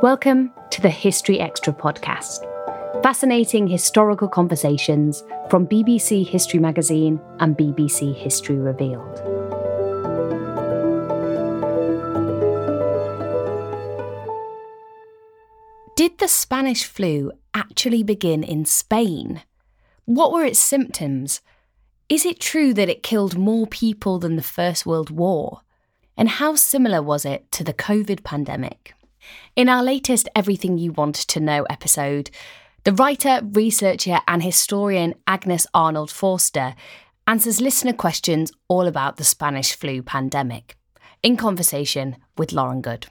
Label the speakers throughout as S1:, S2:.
S1: Welcome to the History Extra podcast. Fascinating historical conversations from BBC History Magazine and BBC History Revealed. Did the Spanish flu actually begin in Spain? What were its symptoms? Is it true that it killed more people than the First World War? And how similar was it to the COVID pandemic? In our latest Everything You Want to Know episode, the writer, researcher, and historian Agnes Arnold Forster answers listener questions all about the Spanish flu pandemic, in conversation with Lauren Good.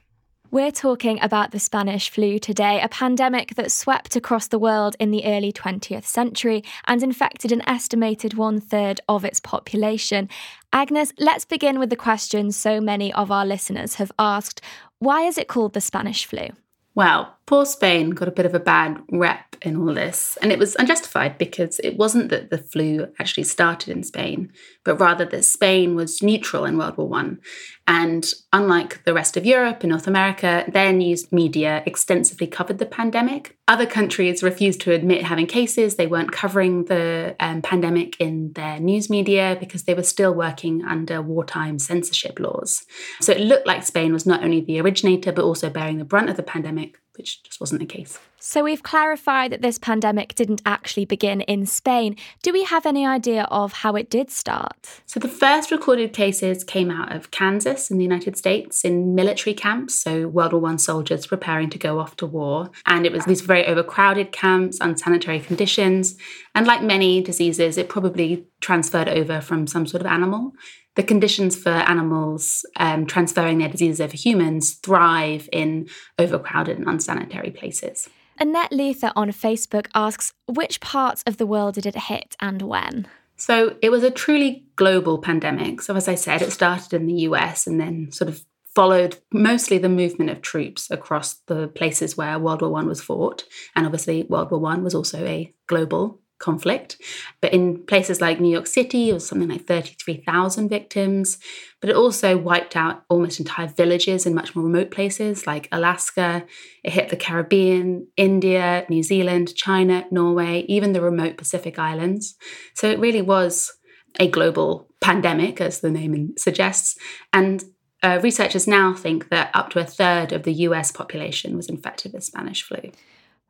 S2: We're talking about the Spanish flu today, a pandemic that swept across the world in the early 20th century and infected an estimated one third of its population. Agnes, let's begin with the question so many of our listeners have asked why is it called the Spanish flu?
S3: Well, poor Spain got a bit of a bad rep in all this, and it was unjustified because it wasn't that the flu actually started in Spain, but rather that Spain was neutral in World War One, and unlike the rest of Europe and North America, their news media extensively covered the pandemic. Other countries refused to admit having cases; they weren't covering the um, pandemic in their news media because they were still working under wartime censorship laws. So it looked like Spain was not only the originator but also bearing the brunt of the pandemic which just wasn't the case.
S2: So we've clarified that this pandemic didn't actually begin in Spain. Do we have any idea of how it did start?
S3: So the first recorded cases came out of Kansas in the United States in military camps, so World War I soldiers preparing to go off to war. And it was these very overcrowded camps, unsanitary conditions. And like many diseases, it probably transferred over from some sort of animal the conditions for animals um, transferring their diseases over humans thrive in overcrowded and unsanitary places.
S2: Annette Luther on Facebook asks, which parts of the world did it hit and when?
S3: So it was a truly global pandemic. So, as I said, it started in the US and then sort of followed mostly the movement of troops across the places where World War One was fought. And obviously, World War One was also a global conflict. But in places like New York City, it was something like 33,000 victims. But it also wiped out almost entire villages in much more remote places like Alaska. It hit the Caribbean, India, New Zealand, China, Norway, even the remote Pacific Islands. So it really was a global pandemic, as the name suggests. And uh, researchers now think that up to a third of the US population was infected with Spanish flu.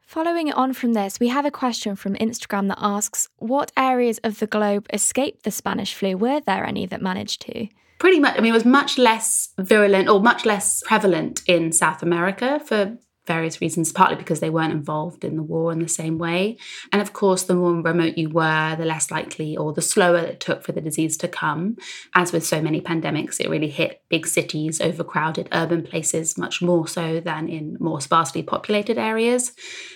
S2: Following on from this, we have a question from Instagram that asks What areas of the globe escaped the Spanish flu? Were there any that managed to?
S3: Pretty much. I mean, it was much less virulent or much less prevalent in South America for various reasons, partly because they weren't involved in the war in the same way. And of course, the more remote you were, the less likely or the slower it took for the disease to come. As with so many pandemics, it really hit big cities, overcrowded urban places, much more so than in more sparsely populated areas.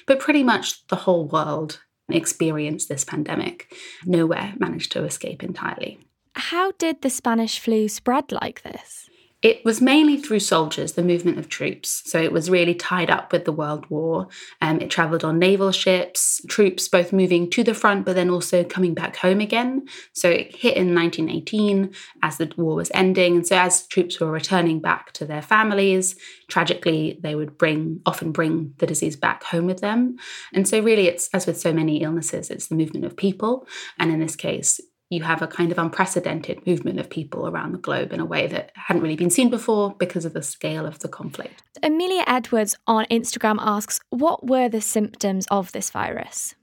S3: But pretty much the whole world experienced this pandemic. Nowhere managed to escape entirely.
S2: How did the Spanish flu spread like this?
S3: It was mainly through soldiers, the movement of troops. So it was really tied up with the World War. Um, it travelled on naval ships, troops both moving to the front, but then also coming back home again. So it hit in 1918 as the war was ending. And so as troops were returning back to their families, tragically, they would bring, often bring the disease back home with them. And so really, it's as with so many illnesses, it's the movement of people. And in this case, you have a kind of unprecedented movement of people around the globe in a way that hadn't really been seen before because of the scale of the conflict.
S2: Amelia Edwards on Instagram asks, What were the symptoms of this virus?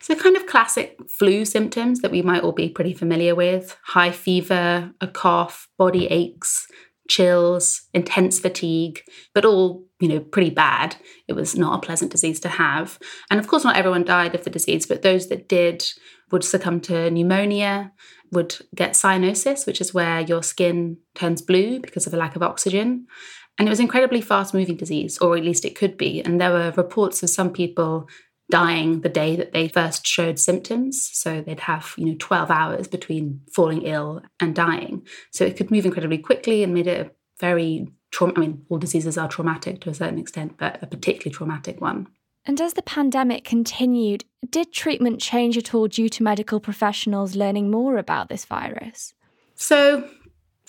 S3: So, kind of classic flu symptoms that we might all be pretty familiar with high fever, a cough, body aches, chills, intense fatigue, but all, you know, pretty bad. It was not a pleasant disease to have. And of course, not everyone died of the disease, but those that did would succumb to pneumonia, would get cyanosis, which is where your skin turns blue because of a lack of oxygen. And it was incredibly fast moving disease, or at least it could be. And there were reports of some people dying the day that they first showed symptoms. So they'd have, you know, 12 hours between falling ill and dying. So it could move incredibly quickly and made it a very trauma. I mean, all diseases are traumatic to a certain extent, but a particularly traumatic one.
S2: And as the pandemic continued, did treatment change at all due to medical professionals learning more about this virus?
S3: So,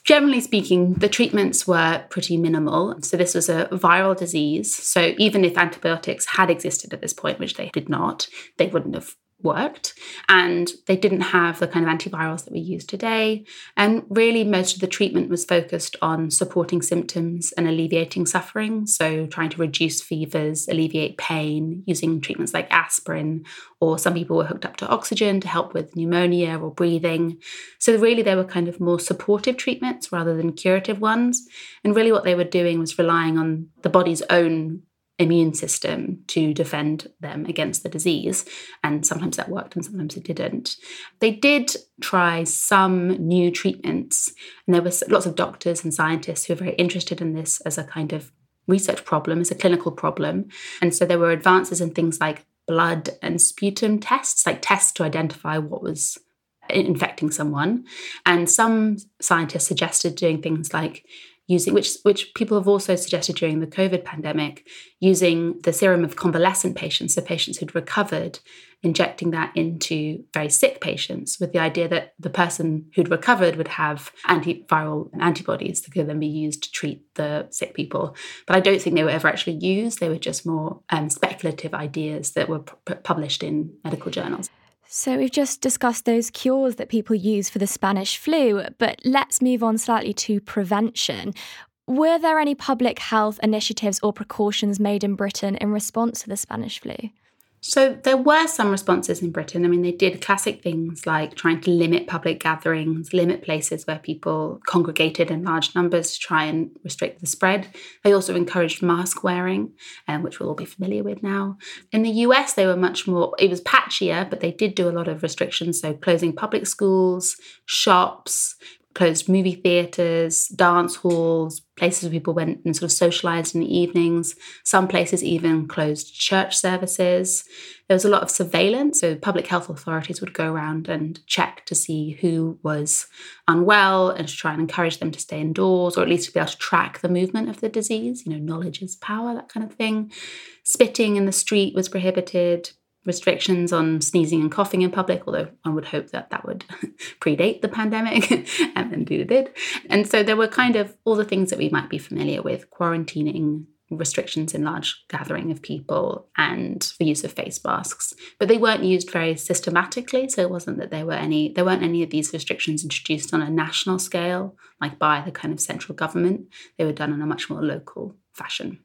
S3: generally speaking, the treatments were pretty minimal. So, this was a viral disease. So, even if antibiotics had existed at this point, which they did not, they wouldn't have worked and they didn't have the kind of antivirals that we use today. And really most of the treatment was focused on supporting symptoms and alleviating suffering. So trying to reduce fevers alleviate pain using treatments like aspirin or some people were hooked up to oxygen to help with pneumonia or breathing. So really they were kind of more supportive treatments rather than curative ones. And really what they were doing was relying on the body's own immune system to defend them against the disease. And sometimes that worked and sometimes it didn't. They did try some new treatments, and there was lots of doctors and scientists who were very interested in this as a kind of research problem, as a clinical problem. And so there were advances in things like blood and sputum tests, like tests to identify what was infecting someone. And some scientists suggested doing things like using which which people have also suggested during the COVID pandemic, using the serum of convalescent patients, so patients who'd recovered, injecting that into very sick patients with the idea that the person who'd recovered would have antiviral antibodies that could then be used to treat the sick people. But I don't think they were ever actually used. They were just more um, speculative ideas that were p- published in medical journals.
S2: So, we've just discussed those cures that people use for the Spanish flu, but let's move on slightly to prevention. Were there any public health initiatives or precautions made in Britain in response to the Spanish flu?
S3: So there were some responses in Britain. I mean, they did classic things like trying to limit public gatherings, limit places where people congregated in large numbers to try and restrict the spread. They also encouraged mask wearing, um, which we'll all be familiar with now. In the US, they were much more, it was patchier, but they did do a lot of restrictions. So closing public schools, shops, closed movie theatres, dance halls, places where people went and sort of socialized in the evenings. Some places even closed church services. There was a lot of surveillance, so public health authorities would go around and check to see who was unwell and to try and encourage them to stay indoors or at least to be able to track the movement of the disease. You know, knowledge is power, that kind of thing. Spitting in the street was prohibited restrictions on sneezing and coughing in public, although one would hope that that would predate the pandemic, and then do did. And so there were kind of all the things that we might be familiar with quarantining, restrictions in large gathering of people, and the use of face masks. But they weren't used very systematically, so it wasn't that there were any there weren't any of these restrictions introduced on a national scale, like by the kind of central government. They were done in a much more local fashion.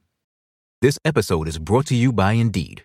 S4: This episode is brought to you by Indeed.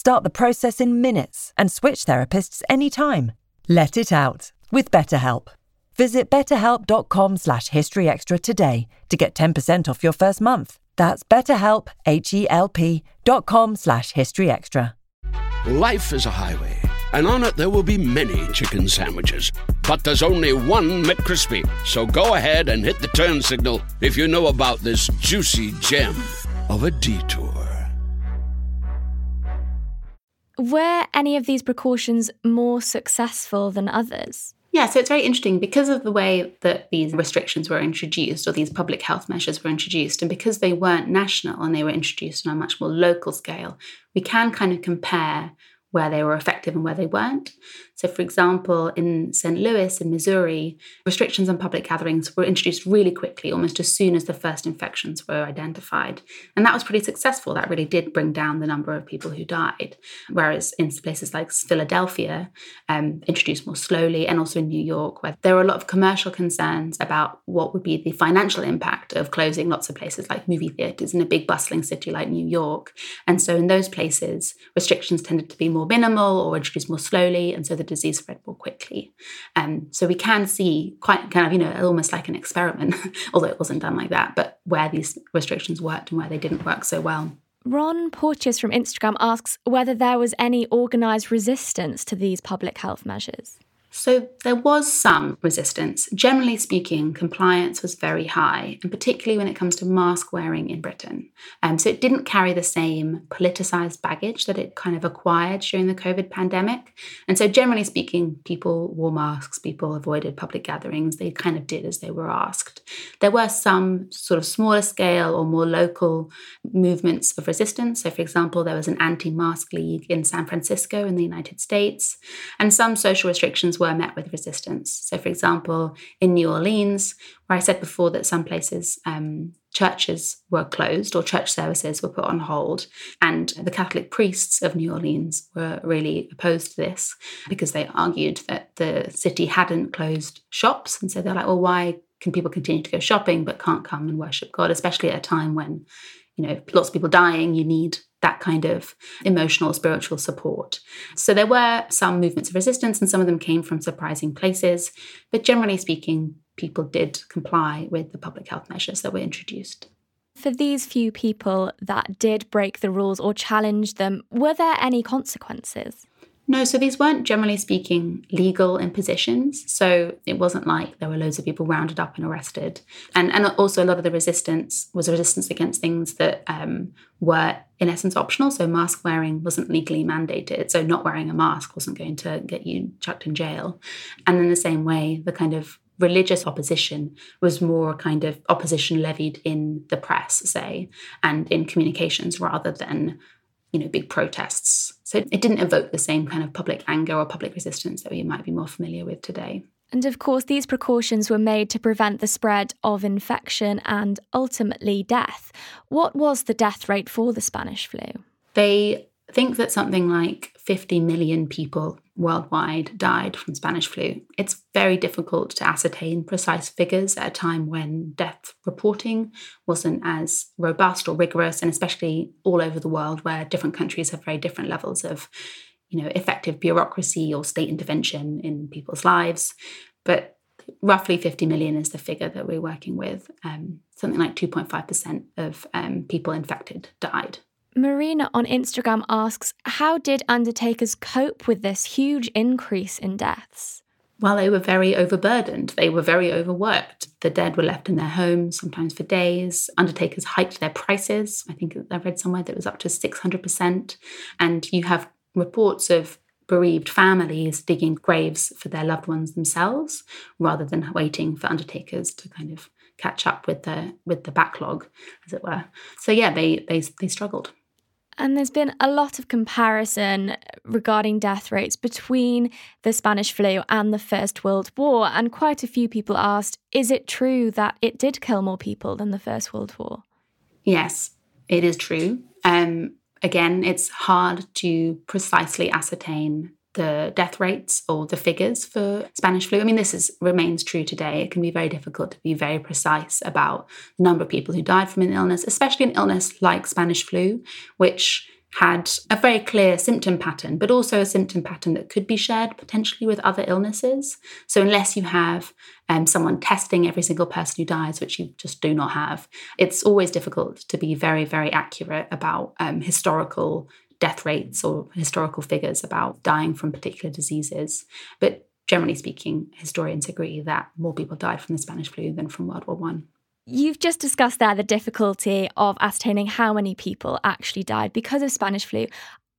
S5: Start the process in minutes and switch therapists anytime. Let it out with BetterHelp. Visit betterhelp.com slash historyextra today to get 10% off your first month. That's betterhelp, H-E-L-P dot com slash historyextra.
S6: Life is a highway, and on it there will be many chicken sandwiches. But there's only one McCrispy. So go ahead and hit the turn signal if you know about this juicy gem of a detour.
S2: Were any of these precautions more successful than others?
S3: Yeah, so it's very interesting because of the way that these restrictions were introduced or these public health measures were introduced, and because they weren't national and they were introduced on a much more local scale, we can kind of compare where they were effective and where they weren't. So, for example, in St. Louis in Missouri, restrictions on public gatherings were introduced really quickly, almost as soon as the first infections were identified. And that was pretty successful. That really did bring down the number of people who died. Whereas in places like Philadelphia, um, introduced more slowly, and also in New York, where there were a lot of commercial concerns about what would be the financial impact of closing lots of places like movie theatres in a big bustling city like New York. And so in those places, restrictions tended to be more minimal or introduced more slowly. And so the disease spread more quickly. Um, so we can see quite kind of, you know, almost like an experiment, although it wasn't done like that, but where these restrictions worked and where they didn't work so well.
S2: Ron Porteous from Instagram asks whether there was any organised resistance to these public health measures.
S3: So there was some resistance. Generally speaking, compliance was very high, and particularly when it comes to mask wearing in Britain. Um, so it didn't carry the same politicized baggage that it kind of acquired during the COVID pandemic. And so generally speaking, people wore masks, people avoided public gatherings, they kind of did as they were asked. There were some sort of smaller scale or more local movements of resistance. So for example, there was an anti-mask league in San Francisco in the United States, and some social restrictions were met with resistance. So, for example, in New Orleans, where I said before that some places um, churches were closed or church services were put on hold, and the Catholic priests of New Orleans were really opposed to this because they argued that the city hadn't closed shops. And so they're like, well, why can people continue to go shopping but can't come and worship God, especially at a time when you know lots of people dying you need that kind of emotional, spiritual support. So there were some movements of resistance, and some of them came from surprising places. But generally speaking, people did comply with the public health measures that were introduced.
S2: For these few people that did break the rules or challenge them, were there any consequences?
S3: No, so these weren't generally speaking legal impositions. So it wasn't like there were loads of people rounded up and arrested. And, and also, a lot of the resistance was resistance against things that um, were, in essence, optional. So mask wearing wasn't legally mandated. So not wearing a mask wasn't going to get you chucked in jail. And in the same way, the kind of religious opposition was more kind of opposition levied in the press, say, and in communications rather than you know, big protests. So it didn't evoke the same kind of public anger or public resistance that we might be more familiar with today.
S2: And of course, these precautions were made to prevent the spread of infection and ultimately death. What was the death rate for the Spanish flu?
S3: They think that something like 50 million people worldwide died from Spanish flu. It's very difficult to ascertain precise figures at a time when death reporting wasn't as robust or rigorous, and especially all over the world where different countries have very different levels of you know, effective bureaucracy or state intervention in people's lives. But roughly 50 million is the figure that we're working with. Um, something like 2.5% of um, people infected died.
S2: Marina on Instagram asks How did undertakers cope with this huge increase in deaths?
S3: Well, they were very overburdened. They were very overworked. The dead were left in their homes, sometimes for days. Undertakers hiked their prices. I think I read somewhere that it was up to 600%. And you have reports of bereaved families digging graves for their loved ones themselves rather than waiting for undertakers to kind of catch up with the with the backlog as it were so yeah they they, they struggled
S2: and there's been a lot of comparison regarding death rates between the Spanish flu and the First World War. And quite a few people asked, is it true that it did kill more people than the First World War?
S3: Yes, it is true. Um, again, it's hard to precisely ascertain the death rates or the figures for Spanish flu. I mean, this is remains true today. It can be very difficult to be very precise about the number of people who died from an illness, especially an illness like Spanish flu, which had a very clear symptom pattern, but also a symptom pattern that could be shared potentially with other illnesses. So, unless you have um, someone testing every single person who dies, which you just do not have, it's always difficult to be very, very accurate about um, historical death rates or historical figures about dying from particular diseases. But generally speaking, historians agree that more people died from the Spanish flu than from World War One.
S2: You've just discussed there the difficulty of ascertaining how many people actually died because of Spanish flu.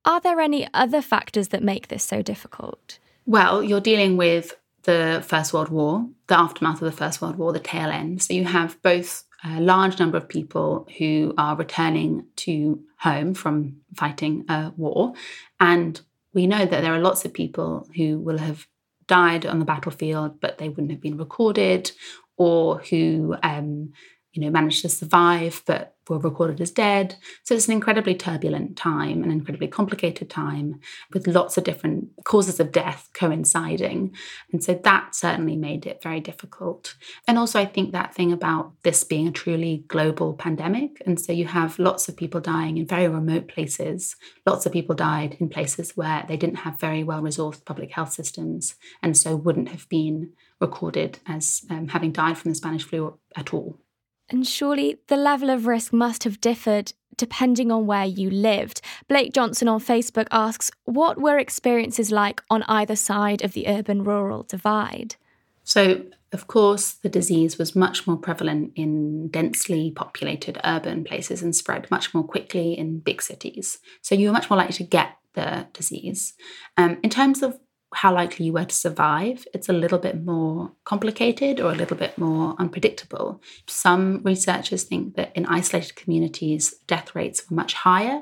S2: Are there any other factors that make this so difficult?
S3: Well, you're dealing with the First World War, the aftermath of the First World War, the tail end. So you have both a large number of people who are returning to home from fighting a war. And we know that there are lots of people who will have died on the battlefield, but they wouldn't have been recorded, or who um, you know, managed to survive but were recorded as dead. So it's an incredibly turbulent time, an incredibly complicated time with lots of different causes of death coinciding. And so that certainly made it very difficult. And also, I think that thing about this being a truly global pandemic. And so you have lots of people dying in very remote places. Lots of people died in places where they didn't have very well resourced public health systems and so wouldn't have been recorded as um, having died from the Spanish flu at all.
S2: And surely the level of risk must have differed depending on where you lived. Blake Johnson on Facebook asks, What were experiences like on either side of the urban rural divide?
S3: So, of course, the disease was much more prevalent in densely populated urban places and spread much more quickly in big cities. So, you were much more likely to get the disease. Um, in terms of how likely you were to survive, it's a little bit more complicated or a little bit more unpredictable. Some researchers think that in isolated communities, death rates were much higher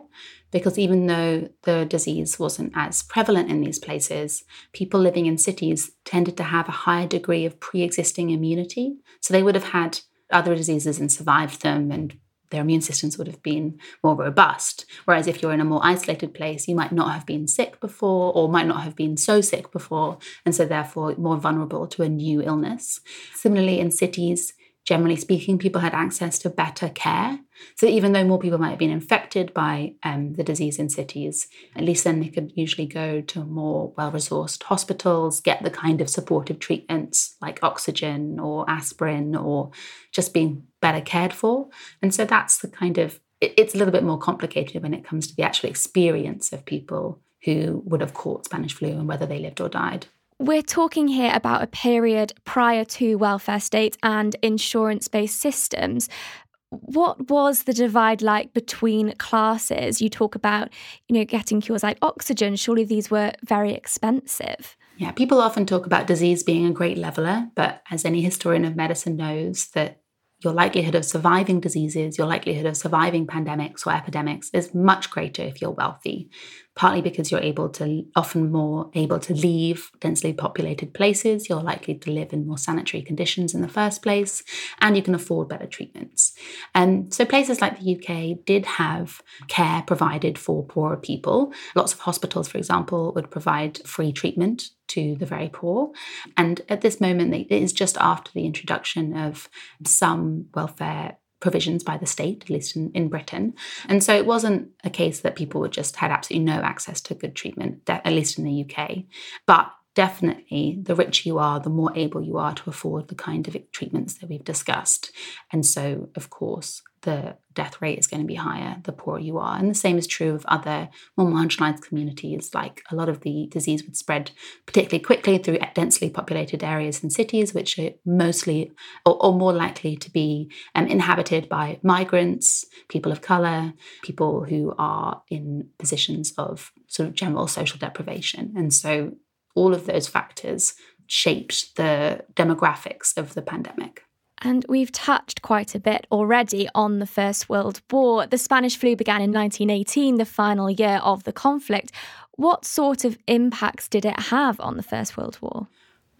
S3: because even though the disease wasn't as prevalent in these places, people living in cities tended to have a higher degree of pre existing immunity. So they would have had other diseases and survived them and their immune systems would have been more robust. Whereas if you're in a more isolated place, you might not have been sick before or might not have been so sick before, and so therefore more vulnerable to a new illness. Similarly, in cities, generally speaking, people had access to better care. So even though more people might have been infected by um, the disease in cities, at least then they could usually go to more well resourced hospitals, get the kind of supportive treatments like oxygen or aspirin or just being better cared for. And so that's the kind of, it's a little bit more complicated when it comes to the actual experience of people who would have caught Spanish flu and whether they lived or died.
S2: We're talking here about a period prior to welfare state and insurance based systems. What was the divide like between classes? You talk about, you know, getting cures like oxygen. Surely these were very expensive.
S3: Yeah, people often talk about disease being a great leveler, but as any historian of medicine knows, that your likelihood of surviving diseases, your likelihood of surviving pandemics or epidemics is much greater if you're wealthy partly because you're able to often more able to leave densely populated places you're likely to live in more sanitary conditions in the first place and you can afford better treatments and so places like the uk did have care provided for poorer people lots of hospitals for example would provide free treatment to the very poor. And at this moment, it is just after the introduction of some welfare provisions by the state, at least in, in Britain. And so it wasn't a case that people would just had absolutely no access to good treatment, at least in the UK. But definitely the richer you are, the more able you are to afford the kind of treatments that we've discussed. And so, of course, the death rate is going to be higher the poorer you are. And the same is true of other more marginalized communities. Like a lot of the disease would spread particularly quickly through densely populated areas and cities, which are mostly or, or more likely to be um, inhabited by migrants, people of color, people who are in positions of sort of general social deprivation. And so all of those factors shaped the demographics of the pandemic.
S2: And we've touched quite a bit already on the First World War. The Spanish flu began in 1918, the final year of the conflict. What sort of impacts did it have on the First World War?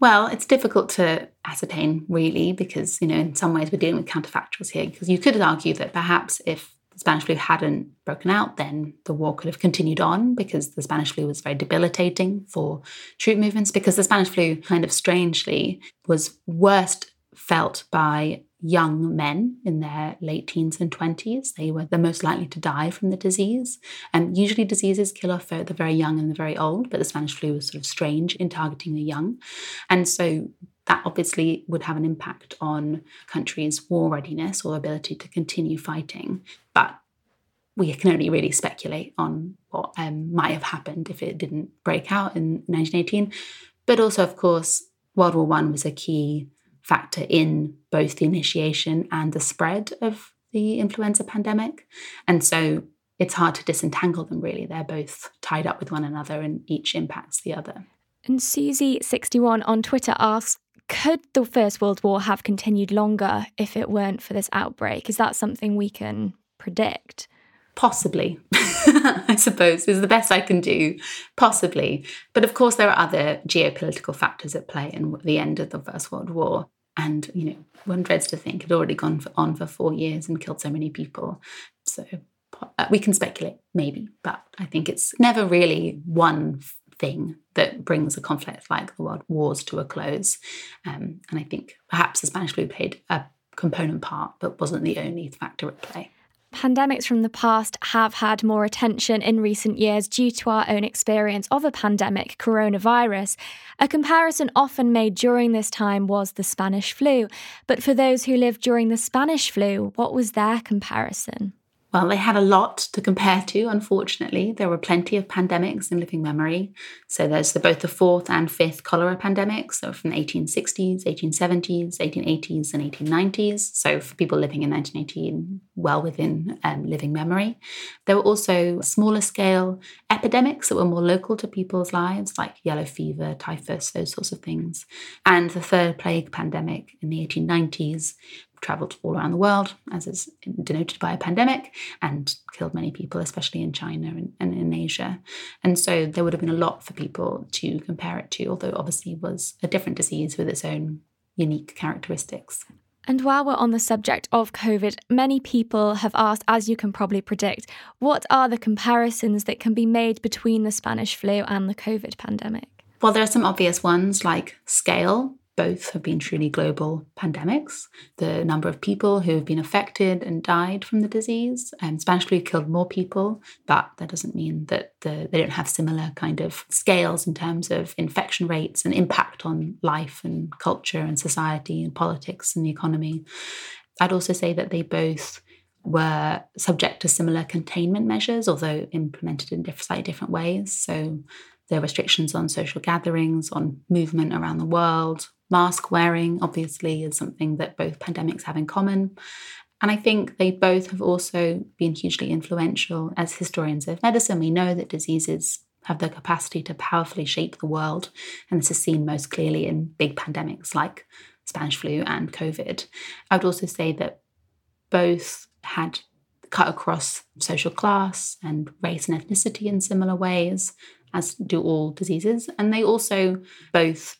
S3: Well, it's difficult to ascertain really because, you know, in some ways we're dealing with counterfactuals here because you could argue that perhaps if the Spanish flu hadn't broken out, then the war could have continued on because the Spanish flu was very debilitating for troop movements because the Spanish flu kind of strangely was worst felt by young men in their late teens and 20s. They were the most likely to die from the disease. And usually diseases kill off the very young and the very old, but the Spanish flu was sort of strange in targeting the young. And so that obviously would have an impact on countries' war readiness or ability to continue fighting. But we can only really speculate on what um, might have happened if it didn't break out in 1918. But also, of course, World War One was a key factor in both the initiation and the spread of the influenza pandemic. And so it's hard to disentangle them, really. They're both tied up with one another and each impacts the other.
S2: And Susie61 on Twitter asks Could the First World War have continued longer if it weren't for this outbreak? Is that something we can predict?
S3: Possibly, I suppose, is the best I can do. Possibly. But of course, there are other geopolitical factors at play in the end of the First World War. And, you know, one dreads to think it had already gone for, on for four years and killed so many people. So uh, we can speculate, maybe, but I think it's never really one thing that brings a conflict like the world wars to a close. Um, and I think perhaps the Spanish flu played a component part, but wasn't the only factor at play.
S2: Pandemics from the past have had more attention in recent years due to our own experience of a pandemic, coronavirus. A comparison often made during this time was the Spanish flu. But for those who lived during the Spanish flu, what was their comparison?
S3: Well, they had a lot to compare to, unfortunately. There were plenty of pandemics in living memory. So there's the, both the fourth and fifth cholera pandemics, so from the 1860s, 1870s, 1880s, and 1890s. So for people living in 1918, well within um, living memory. There were also smaller scale epidemics that were more local to people's lives, like yellow fever, typhus, those sorts of things. And the third plague pandemic in the 1890s, traveled all around the world, as is denoted by a pandemic, and killed many people, especially in China and, and, in Asia. And so there would have been a lot for people to compare it to, although obviously was a different disease with its own unique characteristics.
S2: And while we're on the subject of COVID, many people have asked, as you can probably predict, what are the comparisons that can be made between the Spanish flu and the COVID pandemic?
S3: Well, there are some obvious ones like scale both have been truly global pandemics. The number of people who have been affected and died from the disease, um, Spanish flu killed more people, but that doesn't mean that the, they don't have similar kind of scales in terms of infection rates and impact on life and culture and society and politics and the economy. I'd also say that they both were subject to similar containment measures, although implemented in slightly different ways. So there are restrictions on social gatherings, on movement around the world, Mask wearing, obviously, is something that both pandemics have in common. And I think they both have also been hugely influential. As historians of medicine, we know that diseases have the capacity to powerfully shape the world. And this is seen most clearly in big pandemics like Spanish flu and COVID. I would also say that both had cut across social class and race and ethnicity in similar ways, as do all diseases. And they also both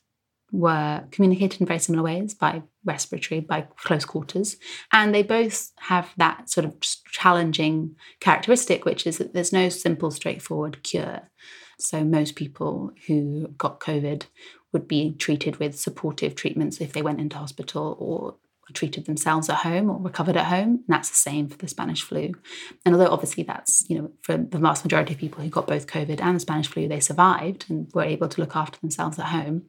S3: were communicated in very similar ways by respiratory, by close quarters. And they both have that sort of challenging characteristic, which is that there's no simple, straightforward cure. So most people who got COVID would be treated with supportive treatments if they went into hospital or treated themselves at home or recovered at home. And that's the same for the Spanish flu. And although obviously that's, you know, for the vast majority of people who got both COVID and the Spanish flu, they survived and were able to look after themselves at home.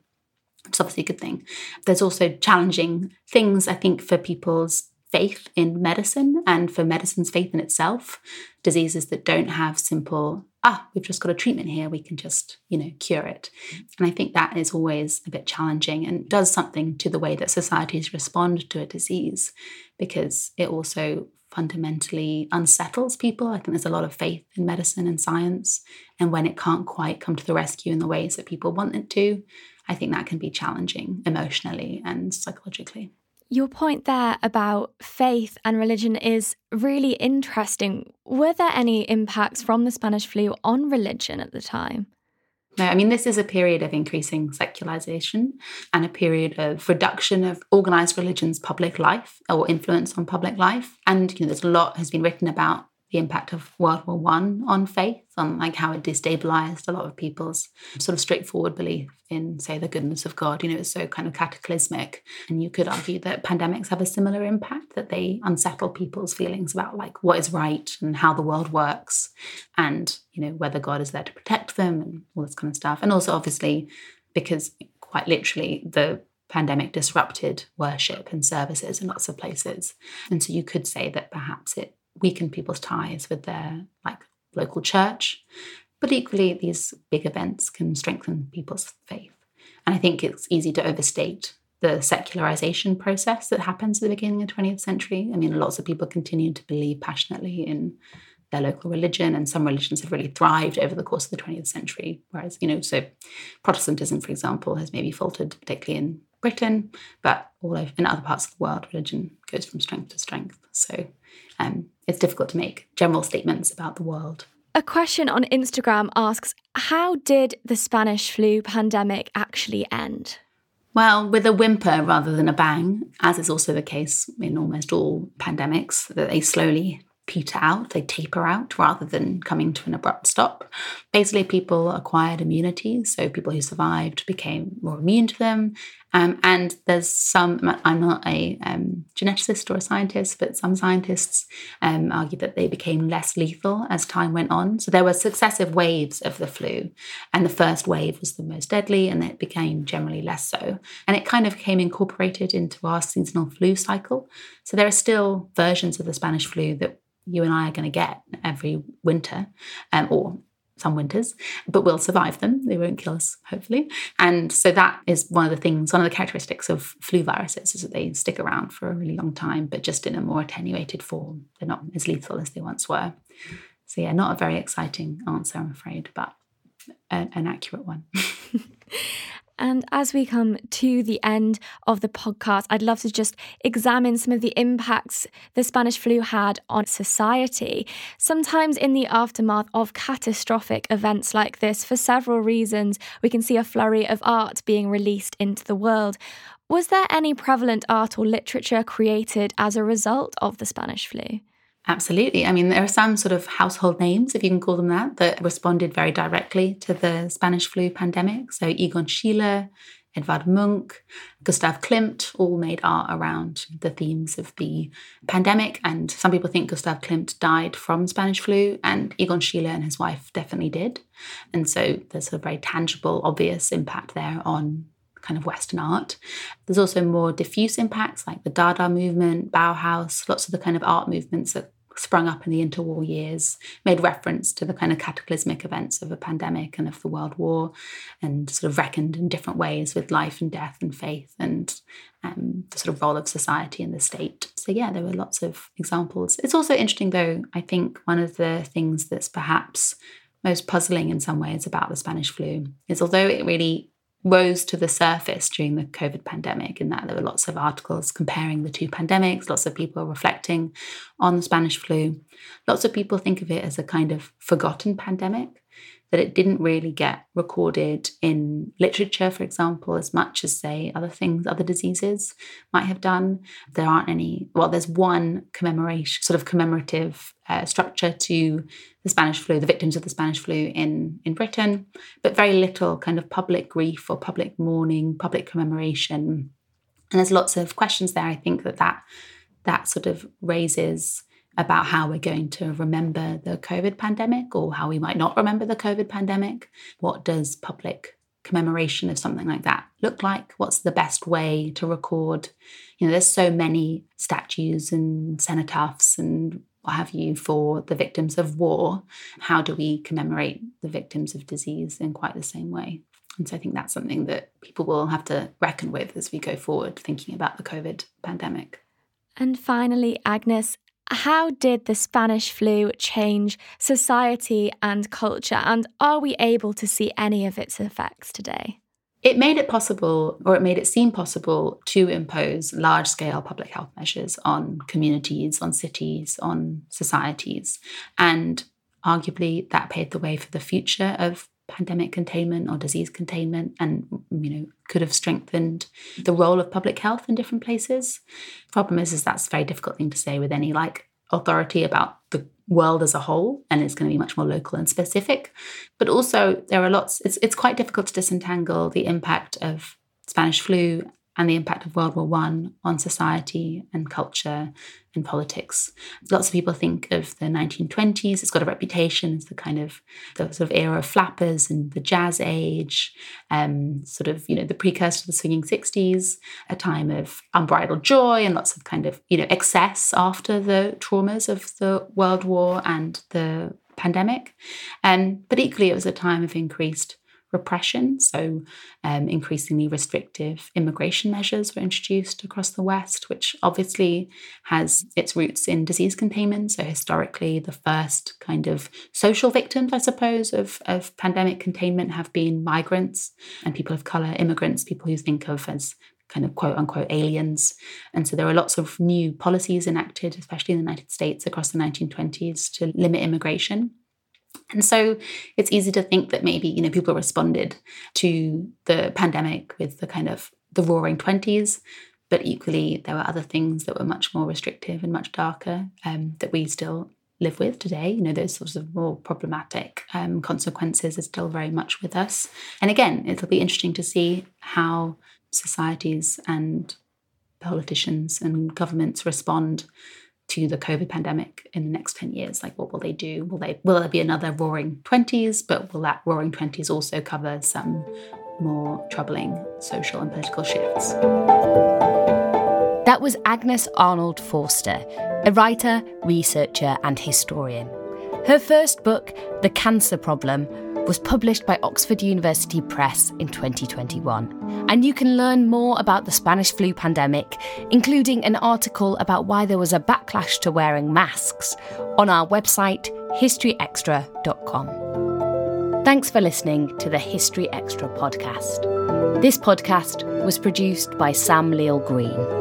S3: It's obviously a good thing. There's also challenging things, I think, for people's faith in medicine and for medicine's faith in itself. Diseases that don't have simple, ah, we've just got a treatment here, we can just, you know, cure it. And I think that is always a bit challenging and does something to the way that societies respond to a disease because it also fundamentally unsettles people. I think there's a lot of faith in medicine and science. And when it can't quite come to the rescue in the ways that people want it to, I think that can be challenging emotionally and psychologically.
S2: Your point there about faith and religion is really interesting. Were there any impacts from the Spanish flu on religion at the time?
S3: No, I mean, this is a period of increasing secularization and a period of reduction of organized religion's public life or influence on public life. And, you know, there's a lot has been written about the impact of World War One on faith, on like how it destabilized a lot of people's sort of straightforward belief in, say, the goodness of God. You know, it's so kind of cataclysmic. And you could argue that pandemics have a similar impact, that they unsettle people's feelings about like what is right and how the world works and, you know, whether God is there to protect them and all this kind of stuff. And also obviously because quite literally the pandemic disrupted worship and services in lots of places. And so you could say that perhaps it weaken people's ties with their like local church. But equally, these big events can strengthen people's faith. And I think it's easy to overstate the secularization process that happens at the beginning of the 20th century. I mean, lots of people continue to believe passionately in their local religion, and some religions have really thrived over the course of the 20th century. Whereas, you know, so Protestantism, for example, has maybe faltered, particularly in Britain, but all over in other parts of the world, religion goes from strength to strength. So um, it's difficult to make general statements about the world.
S2: A question on Instagram asks How did the Spanish flu pandemic actually end?
S3: Well, with a whimper rather than a bang, as is also the case in almost all pandemics, that they slowly peter out, they taper out rather than coming to an abrupt stop. Basically, people acquired immunity, so people who survived became more immune to them. Um, and there's some, I'm not a um, geneticist or a scientist, but some scientists um, argue that they became less lethal as time went on. So there were successive waves of the flu, and the first wave was the most deadly, and it became generally less so. And it kind of became incorporated into our seasonal flu cycle. So there are still versions of the Spanish flu that you and I are going to get every winter, um, or some winters, but we'll survive them. They won't kill us, hopefully. And so that is one of the things, one of the characteristics of flu viruses is that they stick around for a really long time, but just in a more attenuated form. They're not as lethal as they once were. So, yeah, not a very exciting answer, I'm afraid, but a, an accurate one.
S2: And as we come to the end of the podcast, I'd love to just examine some of the impacts the Spanish flu had on society. Sometimes, in the aftermath of catastrophic events like this, for several reasons, we can see a flurry of art being released into the world. Was there any prevalent art or literature created as a result of the Spanish flu?
S3: Absolutely. I mean, there are some sort of household names, if you can call them that, that responded very directly to the Spanish flu pandemic. So Egon Schiele, Edvard Munch, Gustav Klimt all made art around the themes of the pandemic. And some people think Gustav Klimt died from Spanish flu, and Egon Schiele and his wife definitely did. And so there's a very tangible, obvious impact there on kind of Western art. There's also more diffuse impacts like the Dada movement, Bauhaus, lots of the kind of art movements that sprung up in the interwar years, made reference to the kind of cataclysmic events of a pandemic and of the World War, and sort of reckoned in different ways with life and death and faith and um, the sort of role of society and the state. So, yeah, there were lots of examples. It's also interesting, though, I think one of the things that's perhaps most puzzling in some ways about the Spanish flu is although it really rose to the surface during the COVID pandemic, in that there were lots of articles comparing the two pandemics, lots of people reflecting on the Spanish flu. Lots of people think of it as a kind of forgotten pandemic that it didn't really get recorded in literature, for example, as much as, say, other things, other diseases might have done. There aren't any, well, there's one commemoration, sort of commemorative uh, structure to the Spanish flu, the victims of the Spanish flu in, in Britain, but very little kind of public grief or public mourning, public commemoration And there's lots of questions there. I think that that, that sort of raises about how we're going to remember the COVID pandemic or how we might not remember the COVID pandemic. What does public commemoration of something like that look like? What's the best way to record? You know, there's so many statues and cenotaphs and what have you for the victims of war. How do we commemorate the victims of disease in quite the same way? And so I think that's something that people will have to reckon with as we go forward, thinking about the COVID pandemic.
S2: And finally, Agnes, how did the Spanish flu change society and culture? And are we able to see any of its effects today?
S3: It made it possible, or it made it seem possible, to impose large scale public health measures on communities, on cities, on societies. And arguably, that paved the way for the future of pandemic containment or disease containment and you know could have strengthened the role of public health in different places. Problem is is that's a very difficult thing to say with any like authority about the world as a whole and it's going to be much more local and specific. But also there are lots it's, it's quite difficult to disentangle the impact of spanish flu and the impact of World War One on society and culture and politics. Lots of people think of the 1920s. It's got a reputation as the kind of the sort of era of flappers and the jazz age, um, sort of you know the precursor to the swinging 60s, a time of unbridled joy and lots of kind of you know excess after the traumas of the World War and the pandemic. Um, but equally, it was a time of increased repression. So, um, increasingly restrictive immigration measures were introduced across the West, which obviously has its roots in disease containment. So, historically, the first kind of social victims, I suppose, of, of pandemic containment have been migrants and people of color, immigrants, people who think of as kind of quote unquote aliens. And so there were lots of new policies enacted, especially in the United States across the 1920s, to limit immigration. And so it's easy to think that maybe, you know, people responded to the pandemic with the kind of the roaring 20s, but equally there were other things that were much more restrictive and much darker um, that we still live with today. You know, those sorts of more problematic um, consequences are still very much with us. And again, it'll be interesting to see how societies and politicians and governments respond to the COVID pandemic in the next 10 years? Like, what will they do? Will they will there be another roaring 20s? But will that roaring 20s also cover some more troubling social and political shifts?
S1: That was Agnes Arnold Forster, a writer, researcher, and historian. Her first book, The Cancer Problem, was published by Oxford University Press in 2021. And you can learn more about the Spanish flu pandemic, including an article about why there was a backlash to wearing masks, on our website, historyextra.com. Thanks for listening to the History Extra podcast. This podcast was produced by Sam Leal Green.